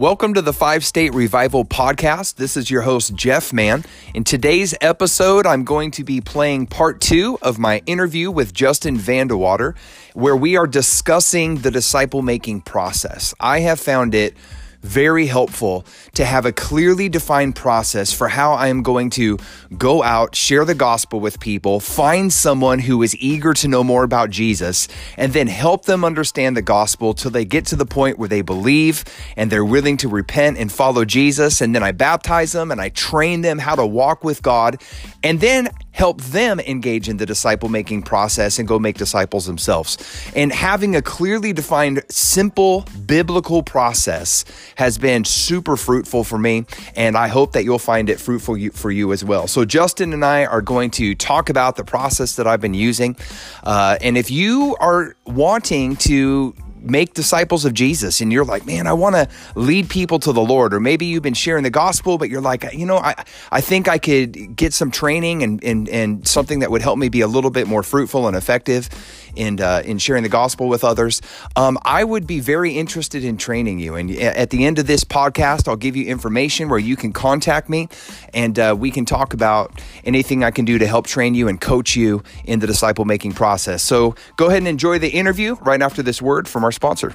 Welcome to the Five State Revival Podcast. This is your host, Jeff Mann. In today's episode, I'm going to be playing part two of my interview with Justin Vandewater, where we are discussing the disciple making process. I have found it very helpful to have a clearly defined process for how I am going to go out, share the gospel with people, find someone who is eager to know more about Jesus, and then help them understand the gospel till they get to the point where they believe and they're willing to repent and follow Jesus. And then I baptize them and I train them how to walk with God. And then help them engage in the disciple making process and go make disciples themselves. And having a clearly defined, simple biblical process has been super fruitful for me. And I hope that you'll find it fruitful for you as well. So, Justin and I are going to talk about the process that I've been using. Uh, and if you are wanting to make disciples of Jesus and you're like, man, I want to lead people to the Lord. Or maybe you've been sharing the gospel, but you're like, you know, I, I think I could get some training and, and, and something that would help me be a little bit more fruitful and effective in, uh, in sharing the gospel with others. Um, I would be very interested in training you. And at the end of this podcast, I'll give you information where you can contact me and uh, we can talk about anything I can do to help train you and coach you in the disciple making process. So go ahead and enjoy the interview right after this word from our sponsor.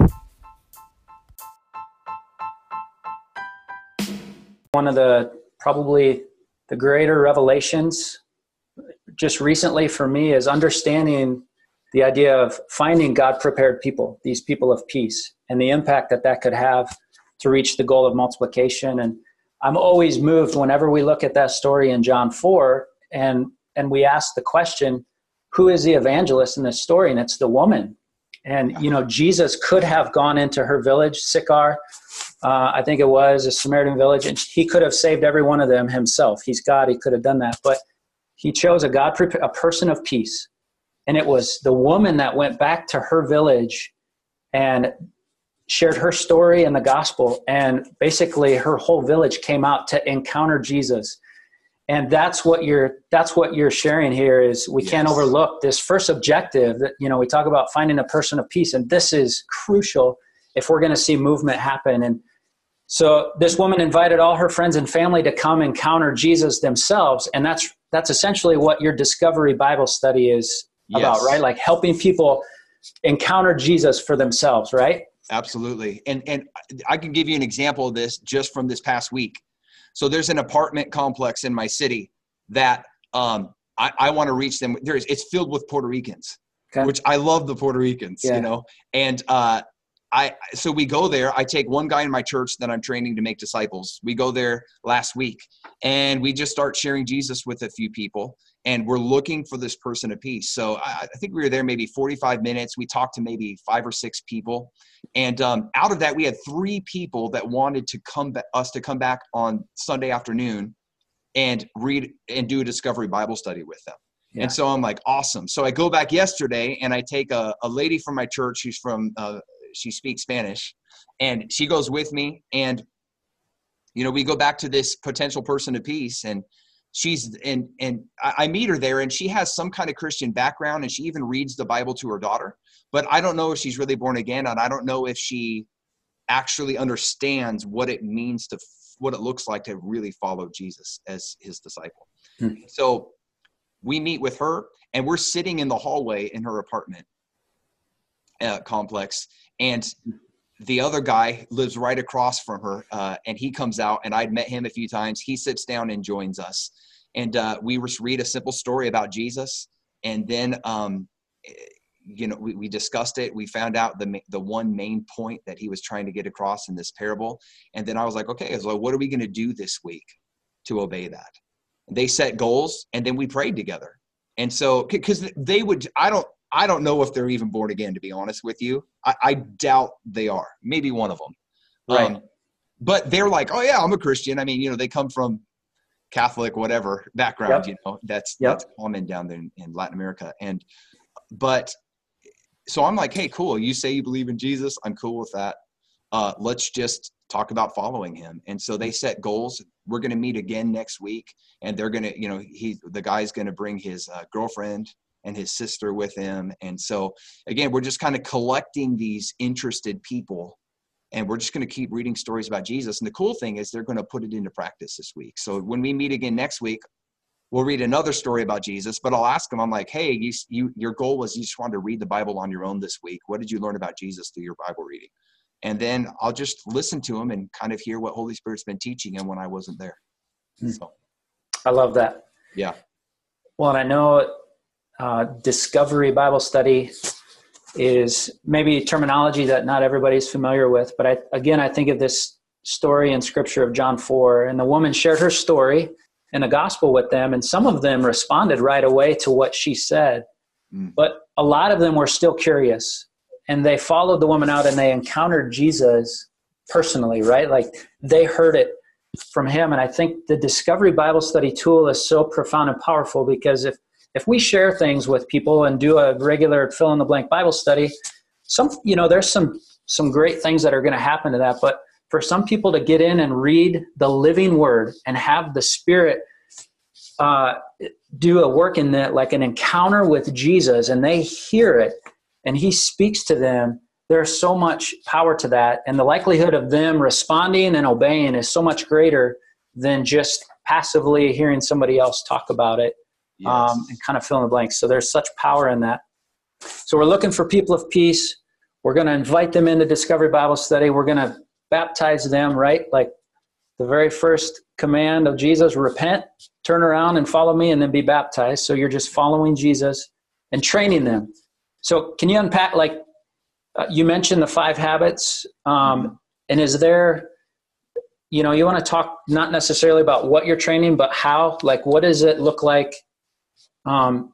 One of the probably the greater revelations just recently for me is understanding the idea of finding God prepared people, these people of peace, and the impact that that could have to reach the goal of multiplication. And I'm always moved whenever we look at that story in John 4 and, and we ask the question, who is the evangelist in this story? And it's the woman and you know, Jesus could have gone into her village, Sychar, uh, I think it was a Samaritan village, and he could have saved every one of them himself. He's God; he could have done that, but he chose a God, a person of peace, and it was the woman that went back to her village and shared her story and the gospel, and basically her whole village came out to encounter Jesus. And that's what you're that's what you're sharing here is we yes. can't overlook this first objective that you know we talk about finding a person of peace. And this is crucial if we're going to see movement happen. And so this woman invited all her friends and family to come encounter jesus themselves. And that's that's essentially what your discovery bible study is yes. about right like helping people encounter jesus for themselves right absolutely and and i can give you an example of this just from this past week so there's an apartment complex in my city that um, I, I want to reach them. There's it's filled with Puerto Ricans, okay. which I love the Puerto Ricans, yeah. you know. And uh, I so we go there. I take one guy in my church that I'm training to make disciples. We go there last week, and we just start sharing Jesus with a few people and we're looking for this person of peace. So I, I, think we were there maybe 45 minutes. We talked to maybe five or six people, and um, out of that, we had three people that wanted to come ba- us to come back on Sunday afternoon and read and do a discovery Bible study with them. Yeah. And so I'm like, awesome. So I go back yesterday and I take a, a lady from my church who's from uh, she speaks Spanish, and she goes with me and you know we go back to this potential person of peace and she's and and I meet her there and she has some kind of Christian background and she even reads the Bible to her daughter. But I don't know if she's really born again and I don't know if she actually understands what it means to what it looks like to really follow Jesus as his disciple. Hmm. So we meet with her and we're sitting in the hallway in her apartment uh, complex and the other guy lives right across from her uh, and he comes out and i'd met him a few times. He sits down and joins us. And uh, we just read a simple story about jesus and then um, you know we, we discussed it. We found out the the one main point that he was trying to get across in this parable. And then i was like okay so what are we going to do this week to obey that? They set goals and then we prayed together. And so because they would i don't I don't know if they're even born again, to be honest with you. I, I doubt they are. Maybe one of them. Right. Um, but they're like, oh yeah, I'm a Christian. I mean, you know, they come from Catholic, whatever background. Yep. You know, that's yep. that's common down there in, in Latin America. And but so I'm like, hey, cool. You say you believe in Jesus. I'm cool with that. Uh, let's just talk about following him. And so they set goals. We're going to meet again next week, and they're going to, you know, he the guy's going to bring his uh, girlfriend and his sister with him. And so, again, we're just kind of collecting these interested people and we're just going to keep reading stories about Jesus. And the cool thing is they're going to put it into practice this week. So when we meet again next week, we'll read another story about Jesus. But I'll ask them, I'm like, hey, you, you your goal was you just wanted to read the Bible on your own this week. What did you learn about Jesus through your Bible reading? And then I'll just listen to them and kind of hear what Holy Spirit's been teaching them when I wasn't there. Hmm. So, I love that. Yeah. Well, and I know uh, Discovery Bible Study is maybe terminology that not everybody's familiar with. But I, again, I think of this story in Scripture of John 4, and the woman shared her story in the gospel with them, and some of them responded right away to what she said. Mm. But a lot of them were still curious, and they followed the woman out and they encountered Jesus personally, right? Like they heard it from him. And I think the Discovery Bible Study tool is so profound and powerful because if if we share things with people and do a regular fill in the blank Bible study, some you know there's some some great things that are going to happen to that. But for some people to get in and read the living Word and have the Spirit uh, do a work in that, like an encounter with Jesus, and they hear it and He speaks to them. There's so much power to that, and the likelihood of them responding and obeying is so much greater than just passively hearing somebody else talk about it yes. um, and kind of fill in the blanks. So there's such power in that. So we're looking for people of peace. We're going to invite them into Discovery Bible Study. We're going to baptize them, right? Like the very first command of Jesus repent, turn around and follow me, and then be baptized. So you're just following Jesus and training them. So can you unpack, like, uh, you mentioned the five habits, um, and is there, you know, you want to talk not necessarily about what you're training, but how, like, what does it look like um,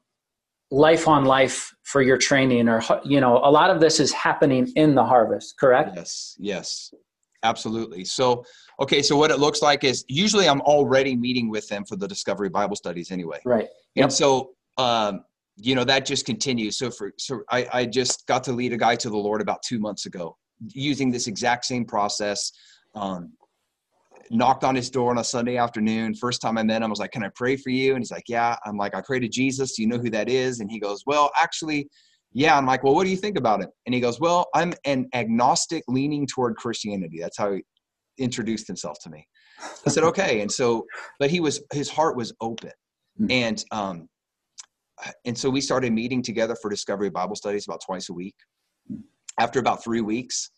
life on life for your training or you know a lot of this is happening in the harvest correct? Yes yes absolutely. So okay so what it looks like is usually i'm already meeting with them for the discovery bible studies anyway. Right yep. and so um, you know that just continues. So for so I, I just got to lead a guy to the lord about two months ago using this exact same process um, knocked on his door on a Sunday afternoon. First time I met him, I was like, Can I pray for you? And he's like, Yeah. I'm like, I pray to Jesus. Do you know who that is? And he goes, Well, actually, yeah. I'm like, Well, what do you think about it? And he goes, Well, I'm an agnostic leaning toward Christianity. That's how he introduced himself to me. I said, Okay. And so, but he was, his heart was open. Hmm. And, um, and so we started meeting together for discovery bible studies about twice a week hmm. after about three weeks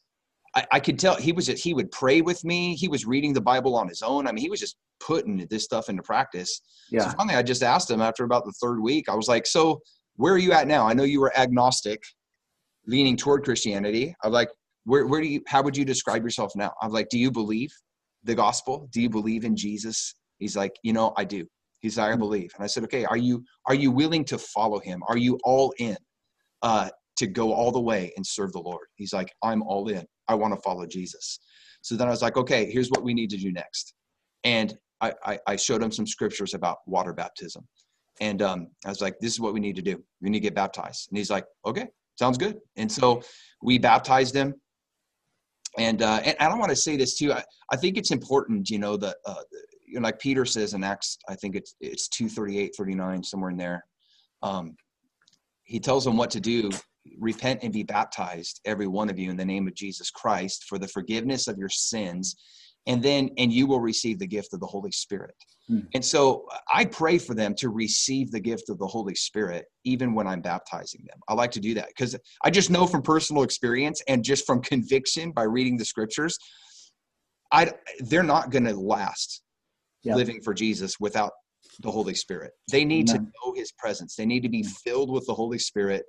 I, I could tell he was just, he would pray with me. He was reading the Bible on his own. I mean, he was just putting this stuff into practice. Yeah. So finally, I just asked him after about the third week. I was like, "So, where are you at now? I know you were agnostic, leaning toward Christianity. I'm like, where, where do you? How would you describe yourself now? I'm like, do you believe the gospel? Do you believe in Jesus? He's like, you know, I do. He's like, I hmm. believe. And I said, okay, are you are you willing to follow him? Are you all in uh, to go all the way and serve the Lord? He's like, I'm all in. I want to follow Jesus. So then I was like, okay, here's what we need to do next. And I, I, I showed him some scriptures about water baptism. And um, I was like, this is what we need to do. We need to get baptized. And he's like, okay, sounds good. And so we baptized him. And, uh, and I don't want to say this too. I, I think it's important, you know, that, uh, you know, like Peter says in Acts, I think it's, it's 238, 39, somewhere in there. Um, he tells them what to do repent and be baptized every one of you in the name of jesus christ for the forgiveness of your sins and then and you will receive the gift of the holy spirit hmm. and so i pray for them to receive the gift of the holy spirit even when i'm baptizing them i like to do that because i just know from personal experience and just from conviction by reading the scriptures i they're not going to last yep. living for jesus without the Holy Spirit. They need Amen. to know His presence. They need to be filled with the Holy Spirit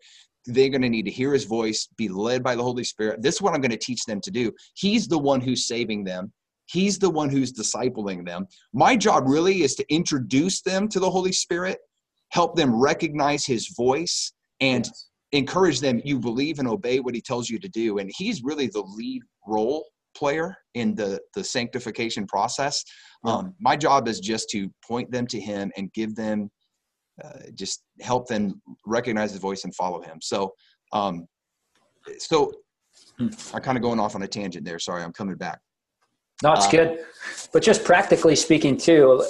they're going to need to hear his voice, be led by the Holy Spirit. This is what I'm going to teach them to do. He's the one who's saving them. He's the one who's discipling them. My job really is to introduce them to the Holy Spirit, help them recognize his voice, and yes. encourage them you believe and obey what he tells you to do. And he's really the lead role player in the, the sanctification process. Um, my job is just to point them to him and give them uh, just help them recognize his voice and follow him. So, um, so I'm kind of going off on a tangent there. Sorry, I'm coming back. No, it's uh, good. But just practically speaking, too,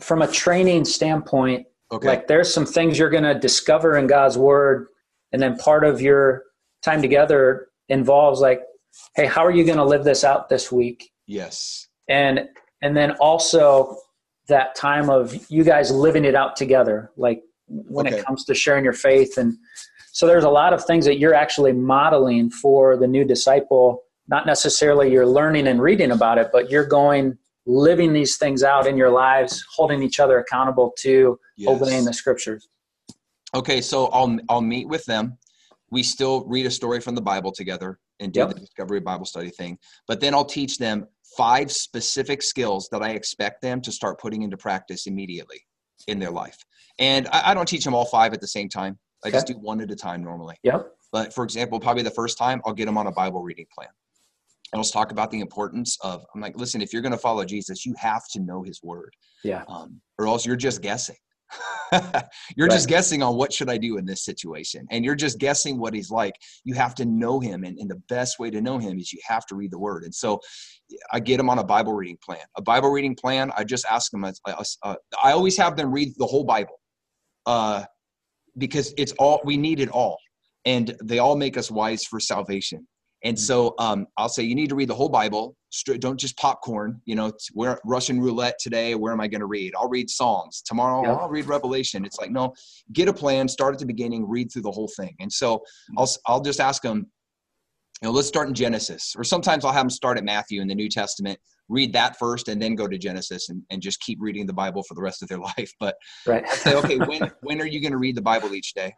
from a training standpoint, okay. like there's some things you're going to discover in God's word, and then part of your time together involves like hey, how are you going to live this out this week? Yes. And and then also that time of you guys living it out together, like when Okay. it comes to sharing your faith and so there's a lot of things that you're actually modeling for the new disciple not necessarily you're learning and reading about it but you're going living these things out in your lives holding each other accountable to yes. obeying the scriptures Okay, so I'll I'll meet with them. We still read a story from the Bible together and do Yep. the Discovery Bible Study thing. But then I'll teach them five specific skills that I expect them to start putting into practice immediately in their life. And I, I don't teach them all five at the same time. I just do one at a time normally. yep But for example, probably the first time I'll get them on a Bible reading plan. And let's talk about the importance of. I'm like, listen, if you're going to follow Jesus, you have to know His Word, yeah um, or else you're just guessing. you're just guessing on what should I do in this situation, and you're just guessing what He's like. You have to know Him, and, and the best way to know Him is you have to read the Word. And so, I get them on a Bible reading plan. A Bible reading plan. I just ask them. Uh, uh, I always have them read the whole Bible, uh, because it's all we need it all and they all make us wise for salvation. And so um, I'll say you need to read the whole Bible. Don't just popcorn. You know, where Russian roulette today. Where am I going to read? I'll read Psalms tomorrow. Yeah. I'll read Revelation. It's like no, get a plan. Start at the beginning. Read through the whole thing. And so I'll I'll just ask them. You know, let's start in Genesis, or sometimes I'll have them start at Matthew in the New Testament, read that first, and then go to Genesis, and, and just keep reading the Bible for the rest of their life. But right I say, okay, when when are you going to read the Bible each day?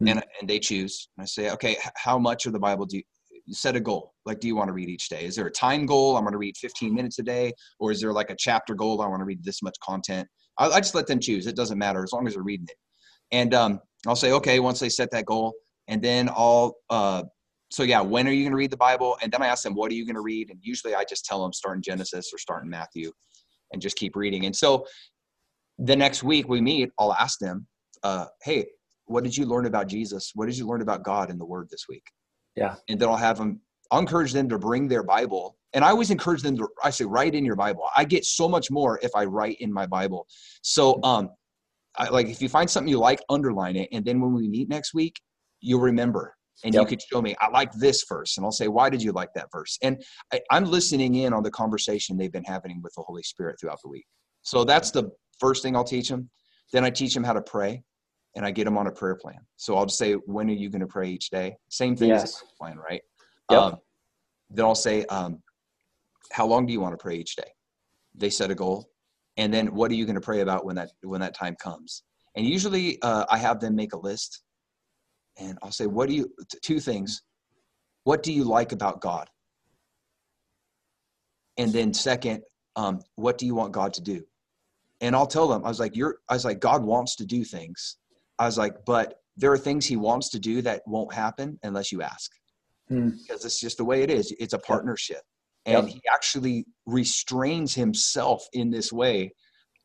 Hmm. And and they choose. And I say, okay, how much of the Bible do you set a goal? Like, do you want to read each day? Is there a time goal? I'm going to read 15 minutes a day, or is there like a chapter goal? I want to read this much content. I, I just let them choose. It doesn't matter as long as they're reading it. And um, I'll say, okay, once they set that goal, and then I'll. Uh, so yeah, when are you going to read the Bible? And then I ask them, what are you going to read? And usually I just tell them start in Genesis or start in Matthew, and just keep reading. And so the next week we meet, I'll ask them, uh, hey, what did you learn about Jesus? What did you learn about God in the Word this week? Yeah. And then I'll have them, I'll encourage them to bring their Bible. And I always encourage them to, I say, write in your Bible. I get so much more if I write in my Bible. So, um, I, like if you find something you like, underline it. And then when we meet next week, you'll remember and Yep. you could show me, I like this verse. And I'll say, why did you like that verse? And I, I'm listening in on the conversation they've been having with the Holy Spirit throughout the week. So that's the first thing I'll teach them. Then I teach them how to pray and I get them on a prayer plan. So I'll just say, when are you going to pray each day? Same thing as a plan, right? Yep. Um, then I'll say, um, how long do you want to pray each day? They set a goal. And then what are you going to pray about when that, when that time comes? And usually uh, I have them make a list and I'll say, what do you, t- two things. What do you like about God? And then second, um, what do you want God to do? And I'll tell them, I was like, you're, I was like, God wants to do things. I was like, but there are things he wants to do that won't happen unless you ask Hmm. because it's just the way it is. It's a partnership. And Yep. he actually restrains himself in this way.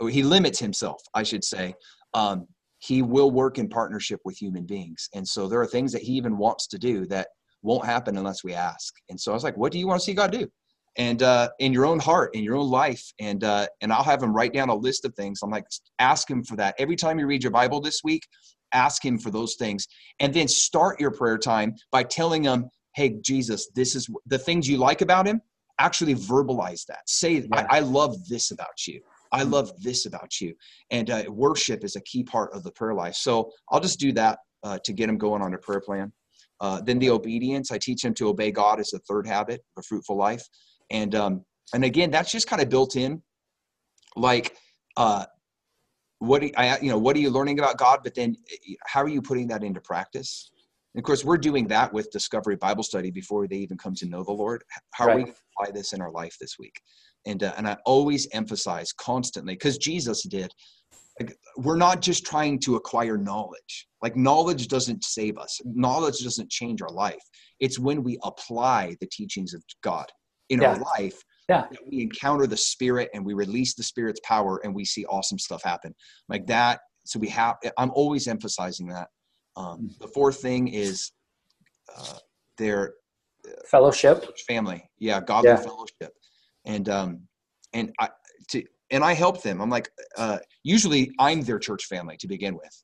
Or he limits himself, I should say. Um, he will work in partnership with human beings. And so there are things that he even wants to do that won't happen unless we ask. And so I was like, what do you want to see God do? And uh, in your own heart, in your own life, and uh, and I'll have him write down a list of things. I'm like, ask him for that every time you read your Bible this week. Ask him for those things, and then start your prayer time by telling him, "Hey, Jesus, this is the things you like about him. Actually, verbalize that. Say, Yeah. I, I love this about you. I love this about you." And uh, worship is a key part of the prayer life. So I'll just do that uh, to get him going on a prayer plan. Uh, then the obedience, I teach him to obey God as the third habit of a fruitful life. And um, and again, that's just kind of built in. Like, uh, what do you, I, you know, what are you learning about God? But then, eh, how are you putting that into practice? And of course, we're doing that with Discovery Bible Study before they even come to know the Lord. How are we going to apply this in our life this week? And uh, and I always emphasize constantly because Jesus did. Like, we're not just trying to acquire knowledge. Like knowledge doesn't save us. Knowledge doesn't change our life. It's when we apply the teachings of God in our life Yeah. we encounter the Spirit and we release the Spirit's power and we see awesome stuff happen like that. So we have. I'm always emphasizing that. Um, the fourth thing is uh, their Fellowship. family. Yeah, godly Yeah. fellowship. And um and I to and I help them. I'm like uh usually I'm their church family to begin with.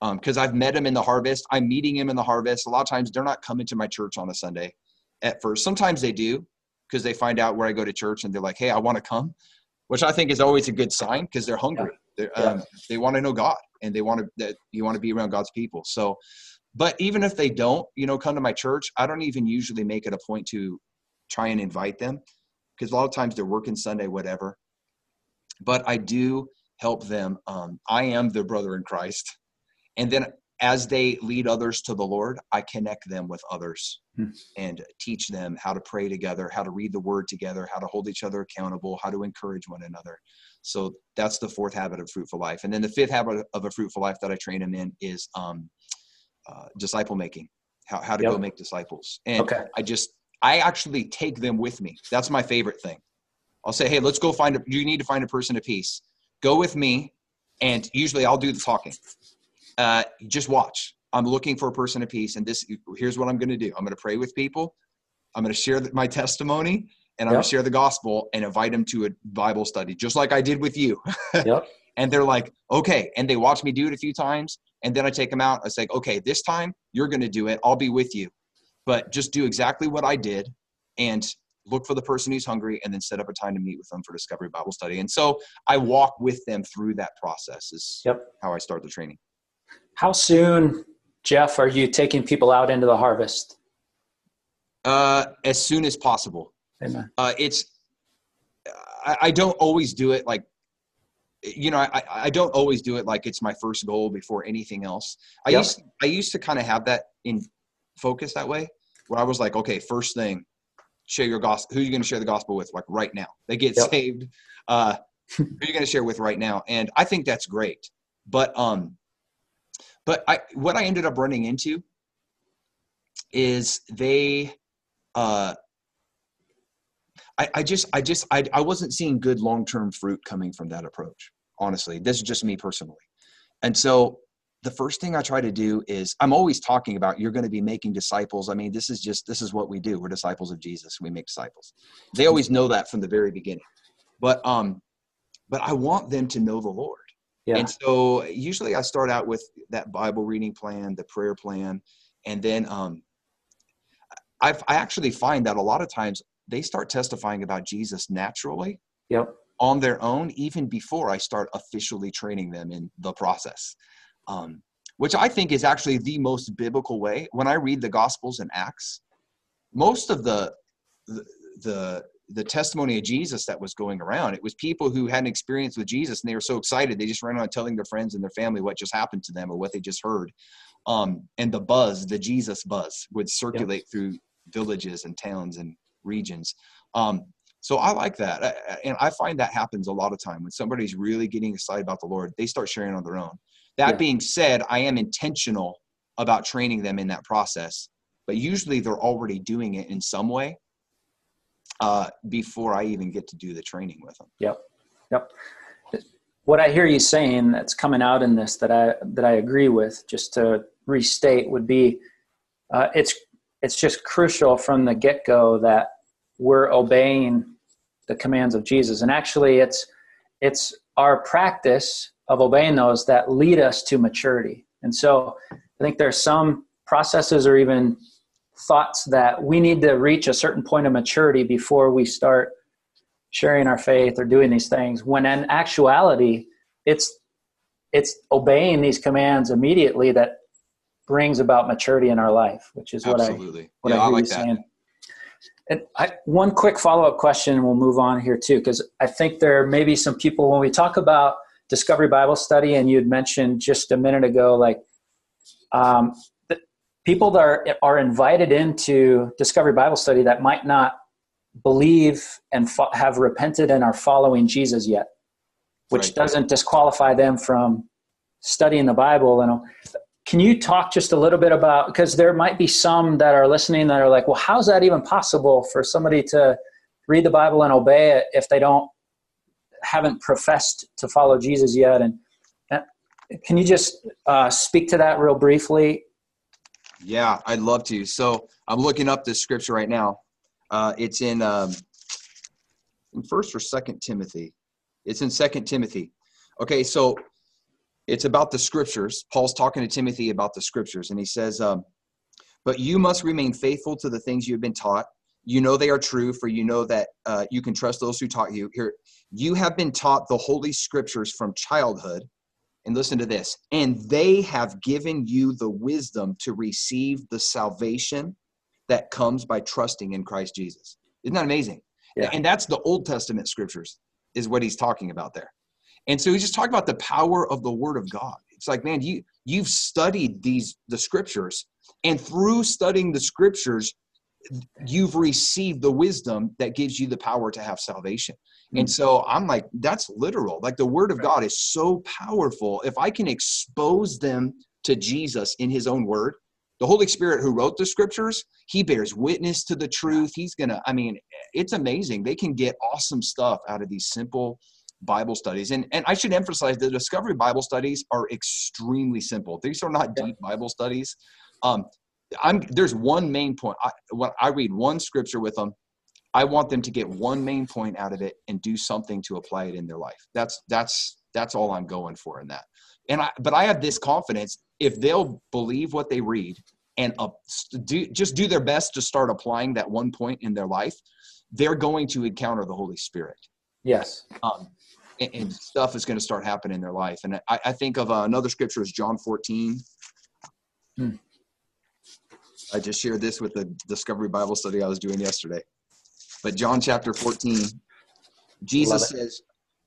Um because I've met them in the harvest. I'm meeting them in the harvest. A lot of times they're not coming to my church on a Sunday. at first. Sometimes they do because they find out where I go to church and they're like, "Hey, I want to come," which I think is always a good sign because they're hungry. They're, Yeah. um, they want to know God and they want to that you want to be around God's people. So, but even if they don't, you know, come to my church, I don't even usually make it a point to try and invite them because a lot of times they're working Sunday, whatever. But I do help them. Um, I am their brother in Christ, and then as they lead others to the Lord, I connect them with others Hmm. and teach them how to pray together, how to read the Word together, how to hold each other accountable, how to encourage one another. So that's the fourth habit of fruitful life. And then the fifth habit of a fruitful life that I train them in is um, uh, disciple making, how, how to go make disciples. And Okay. I just, I actually take them with me. That's my favorite thing. I'll say, hey, let's go find a, you need to find a person of peace. Go with me. And usually I'll do the talking. Uh, just watch. I'm looking for a person of peace. And this, here's what I'm going to do. I'm going to pray with people. I'm going to share my testimony and I'm going to share the gospel and invite them to a Bible study, just like I did with you. Yep. and they're like, okay. And they watch me do it a few times. And then I take them out. I say, okay, this time you're going to do it. I'll be with you. But just do exactly what I did and look for the person who's hungry and then set up a time to meet with them for Discovery Bible Study. And so I walk with them through that process, is Yep. how I start the training. How soon, Jeff, are you taking people out into the harvest? Uh, as soon as possible. Amen. uh, it's I, I don't always do it like you know I, I don't always do it like it's my first goal before anything else i Yep. used i used to kind of have that in focus that way where i was like okay first thing share your gospel who are you going to share the gospel with like right now they get Yep. saved uh who are you going to share with right now and i think that's great but um but i what i ended up running into is they uh I, I just I just I, I wasn't seeing good long term fruit coming from that approach. Honestly, this is just me personally. And so the first thing I try to do is I'm always talking about you're going to be making disciples. I mean, this is just this is what we do. We're disciples of Jesus. We make disciples. They always know that from the very beginning. But um but I want them to know the Lord. Yeah. And so usually I start out with that Bible reading plan, the prayer plan, and then um I I actually find that a lot of times they start testifying about Jesus naturally Yep. on their own, even before I start officially training them in the process. Um, which I think is actually the most biblical way. When I read the Gospels and Acts, most of the the the, the testimony of Jesus that was going around, it was people who had an experience with Jesus and they were so excited they just ran around telling their friends and their family what just happened to them or what they just heard. Um, and the buzz, the Jesus buzz, would circulate through villages and towns and regions. Um, so I like that, I- and I find that happens a lot of time when somebody's really getting excited about the Lord. They start sharing on their own. That Yeah. being said, I am intentional about training them in that process, but usually they're already doing it in some way uh, before I even get to do the training with them. Yep. Yep. What I hear you saying that's coming out in this that I that I agree with, just to restate, would be uh, it's it's just crucial from the get go that we're obeying the commands of Jesus, and actually, it's it's our practice of obeying those that lead us to maturity. And so, I think there's some processes or even thoughts that we need to reach a certain point of maturity before we start sharing our faith or doing these things when in actuality it's it's obeying these commands immediately that brings about maturity in our life which is what i Absolutely. what yeah, I I, hear like you that. saying. And I, one quick follow up question, and we'll move on here too, because I think there may be some people when we talk about Discovery Bible Study, and you had mentioned just a minute ago, like um, people that are are invited into Discovery Bible Study that might not believe and fo- have repented and are following Jesus yet, which Right. doesn't disqualify them from studying the Bible. And can you talk just a little bit about because there might be some that are listening that are like, well, how's that even possible for somebody to read the Bible and obey it if they don't haven't professed to follow Jesus yet? And uh, can you just uh, speak to that real briefly? Yeah, I'd love to. So I'm looking up this scripture right now. Uh, it's in um, in First or Second Timothy. It's in Second Timothy. Okay, so it's about the scriptures. Paul's talking to Timothy about the scriptures, and he says, um, But you must remain faithful to the things you have been taught. You know they are true, for you know that uh, you can trust those who taught you. Here, you have been taught the holy scriptures from childhood. And listen to this. And they have given you the wisdom to receive the salvation that comes by trusting in Christ Jesus. Isn't that amazing? Yeah. And that's the Old Testament scriptures, is what he's talking about there. And so he's just talking about the power of the word of God. It's like, man, you you've studied these the scriptures, and through studying the scriptures, you've received the wisdom that gives you the power to have salvation. And Mm. so I'm like, that's literal. Like the word of. God is so powerful. If I can expose them to Jesus in his own word, the Holy Spirit who wrote the scriptures, he bears witness to the truth. He's going to, I mean, it's amazing. They can get awesome stuff out of these simple Bible studies. And, and I should emphasize the Discovery Bible studies are extremely simple. These are not deep Bible studies. Um, I'm, there's one main point. I, when I read one scripture with them, I want them to get one main point out of it and do something to apply it in their life. That's that's that's all I'm going for in that. And I but I have this confidence if they'll believe what they read and uh, do just do their best to start applying that one point in their life, they're going to encounter the Holy Spirit. Yes. Um, and, and stuff is going to start happening in their life. And I, I think of uh, another scripture is John 14. Hmm. I just shared this with the Discovery Bible study I was doing yesterday. But John chapter 14, Jesus says,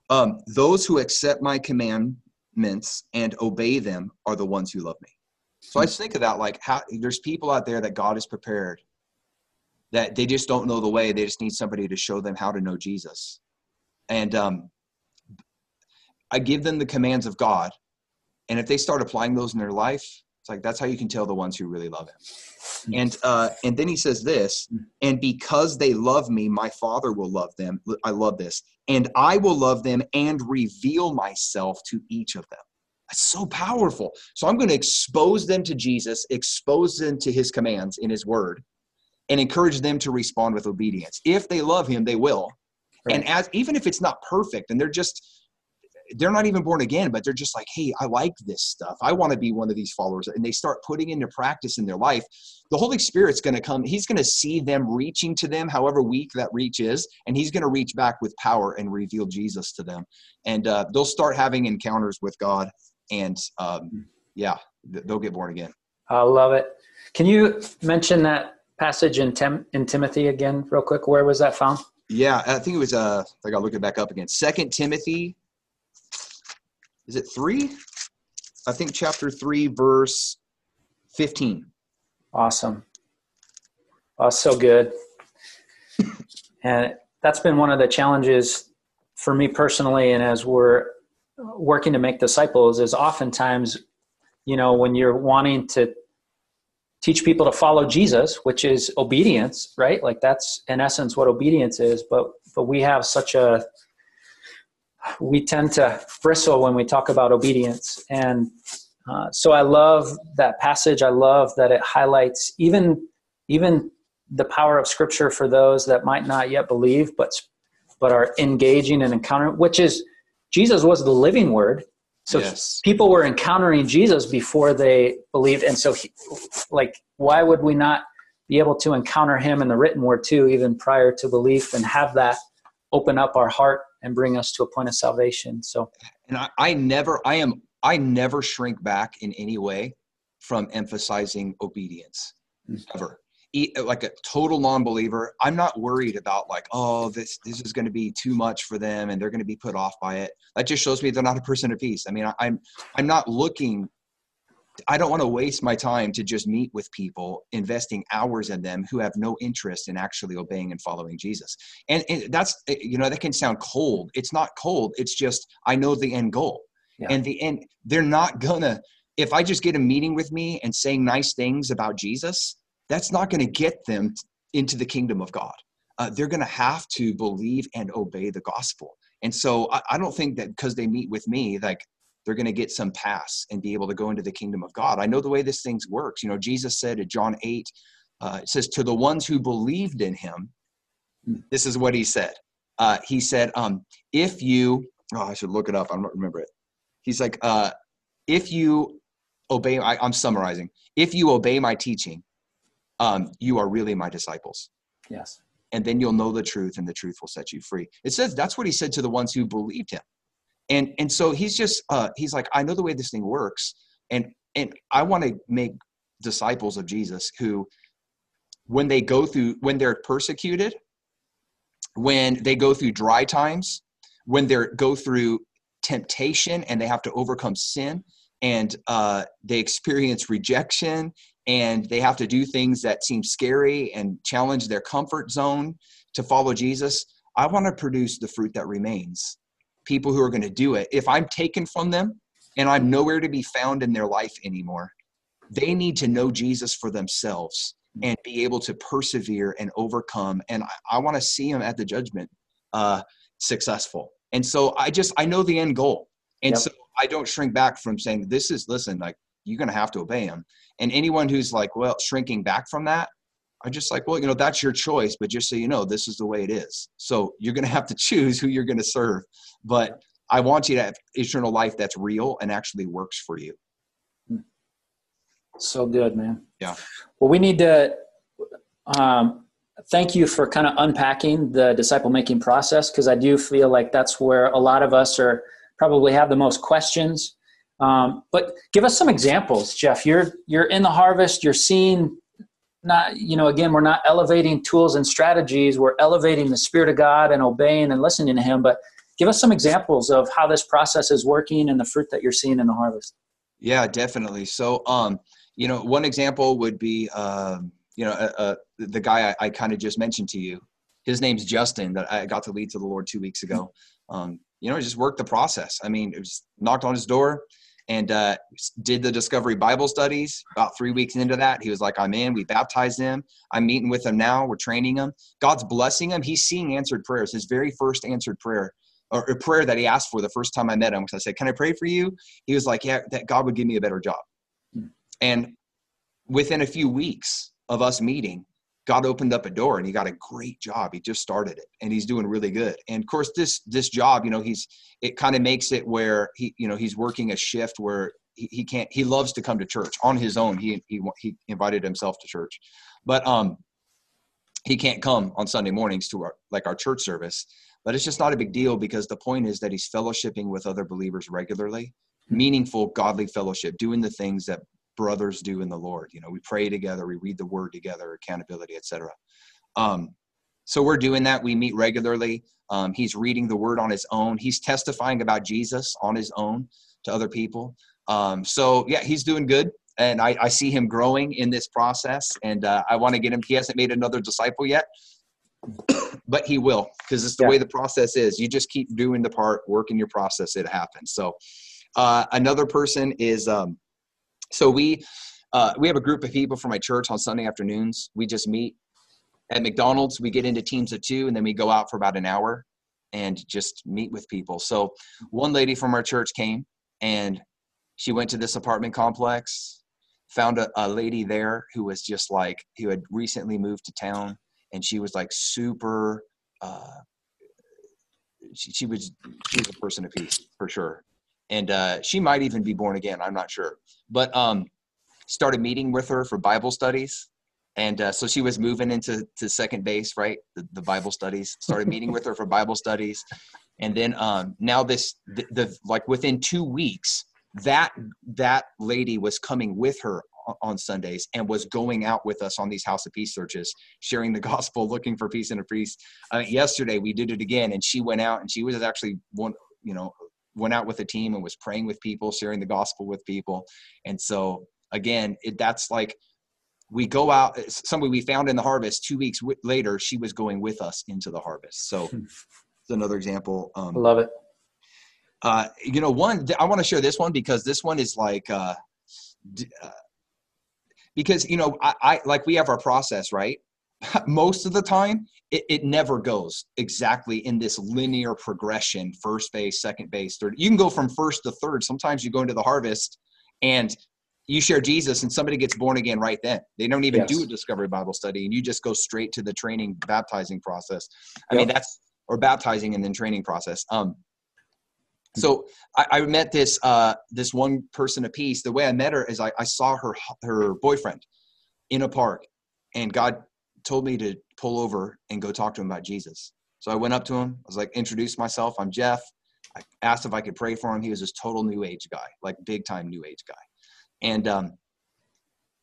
um, Those who accept my commandments and obey them are the ones who love me. So I just think of that like how there's people out there that God has prepared that they just don't know the way. They just need somebody to show them how to know Jesus. And um, I give them the commands of God. And if they start applying those in their life, it's like that's how you can tell the ones who really love him. And uh, and then he says this, and because they love me, my father will love them. I love this. And I will love them and reveal myself to each of them. That's so powerful. So I'm going to expose them to Jesus, expose them to his commands in his word, and encourage them to respond with obedience. If they love him, they will. And as even if it's not perfect and they're just they're not even born again, but they're just like, hey, I like this stuff. I want to be one of these followers. And they start putting into practice in their life. The Holy Spirit's going to come. He's going to see them reaching to them, however weak that reach is, and He's going to reach back with power and reveal Jesus to them. And uh, they'll start having encounters with God. And um, yeah, they'll get born again. I love it. Can you mention that passage in, Tim, in Timothy again, real quick? Where was that found? Yeah, I think it was. Uh, I got to look it back up again. Second Timothy. Is it three? I think chapter three, verse fifteen. Awesome. Oh, so good. And that's been one of the challenges for me personally, and as we're working to make disciples, is oftentimes, you know, when you're wanting to teach people to follow Jesus, which is obedience, right? Like that's in essence what obedience is. But but we have such a we tend to bristle when we talk about obedience, and uh, so I love that passage. I love that it highlights even even the power of Scripture for those that might not yet believe, but but are engaging and encountering. Which is Jesus was the living Word, so yes. people were encountering Jesus before they believed, and so he, like why would we not be able to encounter Him in the written Word too, even prior to belief, and have that open up our heart and bring us to a point of salvation? So And I, I never, I am, I never shrink back in any way from emphasizing obedience, Mm. ever. E- Like a total non-believer, I'm not worried about like, oh, this this is going to be too much for them, and they're going to be put off by it. That just shows me they're not a person of peace. I mean, I, I'm I'm not looking. I don't want to waste my time to just meet with people, investing hours in them who have no interest in actually obeying and following Jesus. And, and that's you know that can sound cold. It's not cold. It's just I know the end goal Yeah. and the end they're not gonna if i just get a meeting with me and saying nice things about jesus that's not gonna get them into the kingdom of god uh, they're gonna have to believe and obey the gospel and so i, I don't think that because they meet with me like they're going to get some pass and be able to go into the kingdom of god i know the way this thing works you know jesus said in john 8 uh, it says to the ones who believed in him this is what he said uh, he said um, if you oh i should look it up i don't remember it he's like uh, if you obey I, i'm summarizing if you obey my teaching um, you are really my disciples. Yes. And then you'll know the truth, and the truth will set you free. It says that's what he said to the ones who believed him. And and so he's just uh, he's like, I know the way this thing works, and and I want to make disciples of Jesus who, when they go through, when they're persecuted, when they go through dry times, when they go through temptation and they have to overcome sin, and uh, they experience rejection and they have to do things that seem scary and challenge their comfort zone to follow Jesus, I want to produce the fruit that remains. People who are going to do it. If I'm taken from them and I'm nowhere to be found in their life anymore, they need to know Jesus for themselves and be able to persevere and overcome. And I, I want to see them at the judgment uh, successful. And so I just, I know the end goal. And yep. so I don't shrink back from saying, this is, listen, like, you're going to have to obey him. And anyone who's like, well, shrinking back from that, I just like, well, you know, that's your choice, but just so you know, this is the way it is. So you're going to have to choose who you're going to serve. But I want you to have eternal life that's real and actually works for you. So good, man. Yeah. Well, we need to um, thank you for kind of unpacking the disciple making process because I do feel like that's where a lot of us are probably have the most questions um, but give us some examples, Jeff. You're you're in the harvest. You're seeing not you know again we're not elevating tools and strategies. We're elevating the Spirit of God and obeying and listening to Him. But give us some examples of how this process is working and the fruit that you're seeing in the harvest. Yeah, definitely. So, um, you know, one example would be, um, you know, uh, uh, the guy I, I kind of just mentioned to you. His name's Justin that I got to lead to the Lord two weeks ago. Um, you know, it just worked the process. I mean, it was knocked on his door and uh, did the Discovery Bible studies. About three weeks into that, he was like, I'm in. We baptized him. I'm meeting with him now. We're training him. God's blessing him. He's seeing answered prayers. His very first answered prayer, or a prayer that he asked for the first time I met him. Because I said, Can I pray for you? He was like, Yeah, that God would give me a better job. Hmm. And within a few weeks of us meeting, God opened up a door and he got a great job. He just started it and he's doing really good. And of course, this this job, you know, he's it kind of makes it where he, you know, he's working a shift where he, he can't. He loves to come to church on his own. He he he invited himself to church, but um, he can't come on Sunday mornings to our like our church service. But it's just not a big deal because the point is that he's fellowshipping with other believers regularly, meaningful, godly fellowship, doing the things that brothers do in the Lord. You know, we pray together, we read the word together, accountability, etc. Um, so we're doing that. We meet regularly. Um, he's reading the word on his own. He's testifying about Jesus on his own to other people. Um, so yeah, he's doing good, and I, I, see him growing in this process. And uh, I want to get him. He hasn't made another disciple yet, but he will because it's the yeah. way the process is. You just keep doing the part, working your process, it happens. So uh, another person is um, so we uh, we have a group of people from my church on Sunday afternoons. We just meet at McDonald's. We get into teams of two, and then we go out for about an hour and just meet with people. So one lady from our church came and she went to this apartment complex, found a, a lady there who was just like who had recently moved to town, and she was like super. Uh, she, she was she was a person of peace for sure and uh, she might even be born again. I'm not sure, but um, started meeting with her for Bible studies, and uh, so she was moving into to second base, right? The, the Bible studies. Started meeting with her for Bible studies, and then um, now this the, the like within two weeks that that lady was coming with her on Sundays and was going out with us on these House of Peace searches, sharing the gospel, looking for peace and a priest. Uh, yesterday we did it again, and she went out and she was actually one, you know, went out with a team and was praying with people, sharing the gospel with people. And so again, it, that's like we go out. Somebody we found in the harvest. Two weeks w- later, she was going with us into the harvest. So hmm. it's another example. Um, Love it. Uh, you know, one I want to share this one because this one is like. Uh, uh, because you know I, I like we have our process right most of the time it, it, never goes exactly in this linear progression first base second base third. You can go from first to third. Sometimes you go into the harvest and you share jesus and somebody gets born again right then. They don't even yes. do a discovery bible study and you just go straight to the training baptizing process. I yep. mean that's or baptizing and then training process. Um so I, I met this uh this one person a peace the way i met her is i, I saw her her boyfriend in a park and God told me to pull over and go talk to him about Jesus. So I went up to him. I was like, introduced myself. I'm Jeff. I asked if I could pray for him. He was this total new age guy, like big time new age guy. And, um,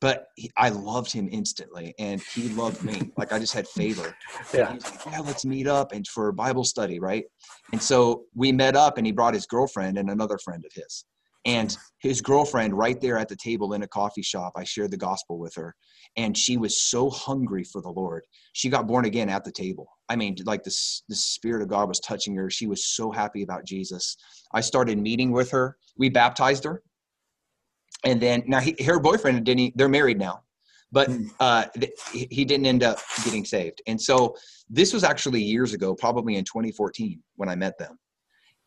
but he, I loved him instantly and he loved me. Like I just had favor. Yeah. Like, yeah, let's meet up and for a Bible study, right? And so we met up and he brought his girlfriend and another friend of his. And his girlfriend, right there at the table in a coffee shop, I shared the gospel with her. And she was so hungry for the Lord. She got born again at the table. I mean, like the, the Spirit of God was touching her. She was so happy about Jesus. I started meeting with her. We baptized her. And then now he, her boyfriend didn't, they're married now, but Hmm. uh, he didn't end up getting saved. And so this was actually years ago, probably in 2014 when I met them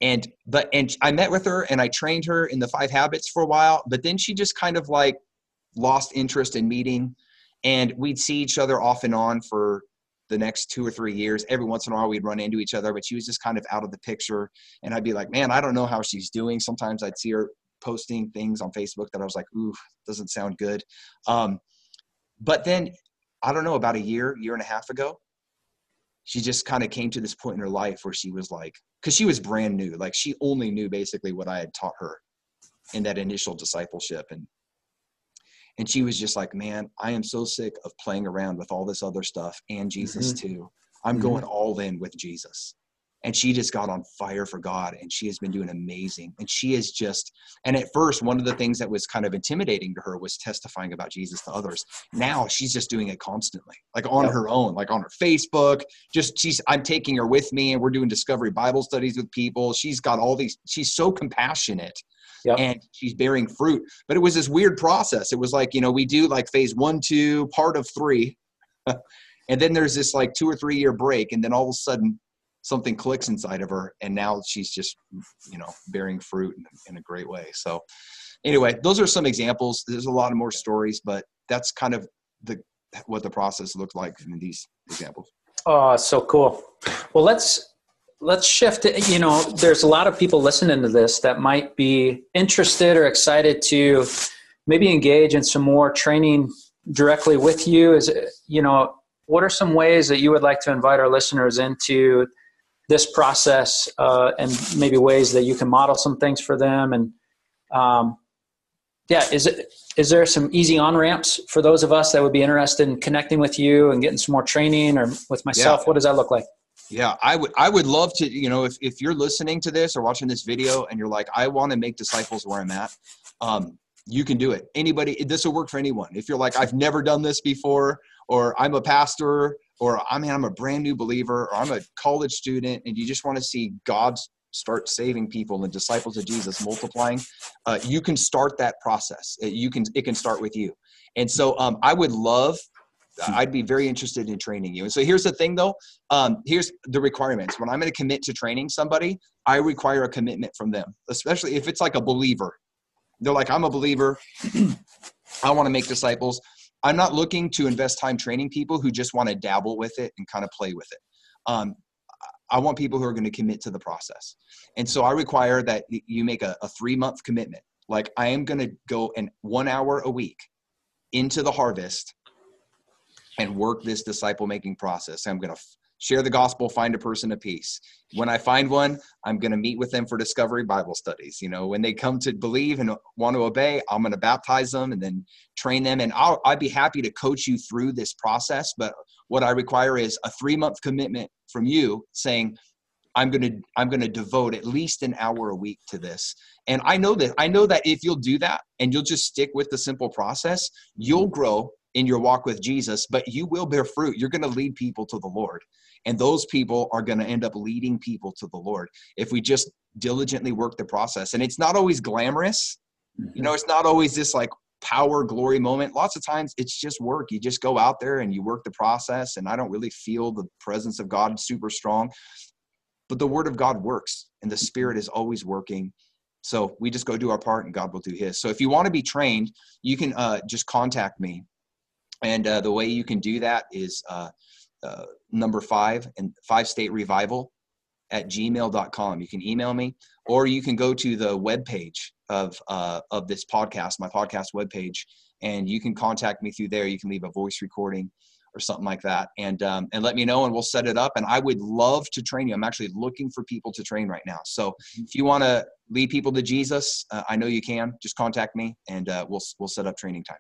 and but and i met with her and i trained her in the five habits for a while but then she just kind of like lost interest in meeting. And we'd see each other off and on for the next two or three years. Every once in a while we'd run into each other but she was just kind of out of the picture. And i'd be like man i don't know how she's doing. Sometimes i'd see her posting things on facebook that i was like ooh doesn't sound good. Um, but then i don't know about a year year and a half ago she just kind of came to this point in her life where she was like because she was brand new like she only knew basically what i had taught her in that initial discipleship. And and she was just like man i am so sick of playing around with all this other stuff and jesus too. I'm Mhm. going all in with jesus and she just got on fire for god and she has been doing amazing. And she is just and at first one of the things that was kind of intimidating to her was testifying about jesus to others. Now she's just doing it constantly like on Yep. her own like on her facebook. Just she's i'm taking her with me and we're doing discovery bible studies with people. She's got all these she's so compassionate Yep. and she's bearing fruit. But it was this weird process. It was like you know we do like phase one two part of three and then there's this like two or three year break and then all of a sudden something clicks inside of her and now she's just you know bearing fruit in, in a great way so anyway those are some examples there's a lot of more stories but that's kind of the what the process looked like in these examples Oh, so cool. Well, let's let's shift. it. You know, there's a lot of people listening to this that might be interested or excited to maybe engage in some more training directly with you. Is you know, what are some ways that you would like to invite our listeners into this process, uh, and maybe ways that you can model some things for them? And um, yeah, is it is there some easy on ramps for those of us that would be interested in connecting with you and getting some more training or with myself? Yeah. What does that look like? Yeah, I would I would love to, you know, if, if you're listening to this or watching this video and you're like, I want to make disciples where I'm at, um, you can do it. Anybody, this will work for anyone. If you're like, I've never done this before, or I'm a pastor, or I mean I'm a brand new believer, or I'm a college student, and you just want to see God start saving people and disciples of Jesus multiplying, uh, you can start that process. Uh, You can it can start with you. And so um, I would love I'd be very interested in training you. And so here's the thing though, um, here's the requirements. When I'm going to commit to training somebody, I require a commitment from them, especially if it's like a believer. They're like, I'm a believer. I want to make disciples. I'm not looking to invest time training people who just want to dabble with it and kind of play with it. Um, I want people who are going to commit to the process. And so I require that you make a, a three month commitment. Like I am going to go in one hour a week into the harvest and work this disciple making process. I'm going to share the gospel, find a person of peace. When I find one, I'm going to meet with them for discovery Bible studies. You know, when they come to believe and want to obey, I'm going to baptize them and then train them. And I'll, I'd be happy to coach you through this process. But what I require is a three month commitment from you saying, I'm going to I'm going to devote at least an hour a week to this. And I know that I know that if you'll do that and you'll just stick with the simple process, you'll grow in your walk with Jesus, but you will bear fruit. You're going to lead people to the Lord. And those people are going to end up leading people to the Lord if we just diligently work the process. And it's not always glamorous. You know, it's not always this like power glory moment. Lots of times it's just work. You just go out there and you work the process. And I don't really feel the presence of God super strong. But the word of God works and the spirit is always working. So we just go do our part and God will do his. So if you want to be trained, you can uh, just contact me. And uh, the way you can do that is uh, uh, number five and five state revival at gmail.com. You can email me or you can go to the webpage of, uh, of this podcast, my podcast webpage, and you can contact me through there. You can leave a voice recording or something like that, and um, and let me know, and we'll set it up. And I would love to train you. I'm actually looking for people to train right now. So mm-hmm. if you want to lead people to Jesus, uh, I know you can. Just contact me, and uh, we'll we'll set up training time.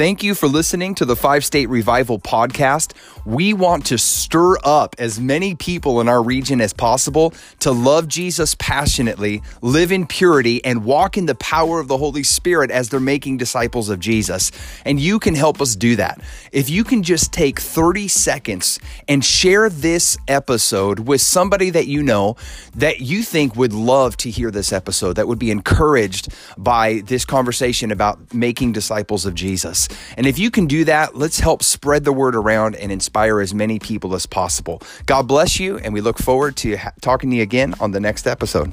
Thank you for listening to the Five State Revival podcast. We want to stir up as many people in our region as possible to love Jesus passionately, live in purity, and walk in the power of the Holy Spirit as they're making disciples of Jesus. And you can help us do that. If you can just take 30 seconds and share this episode with somebody that you know that you think would love to hear this episode, that would be encouraged by this conversation about making disciples of Jesus. And if you can do that, let's help spread the word around and inspire as many people as possible. God bless you, and we look forward to talking to you again on the next episode.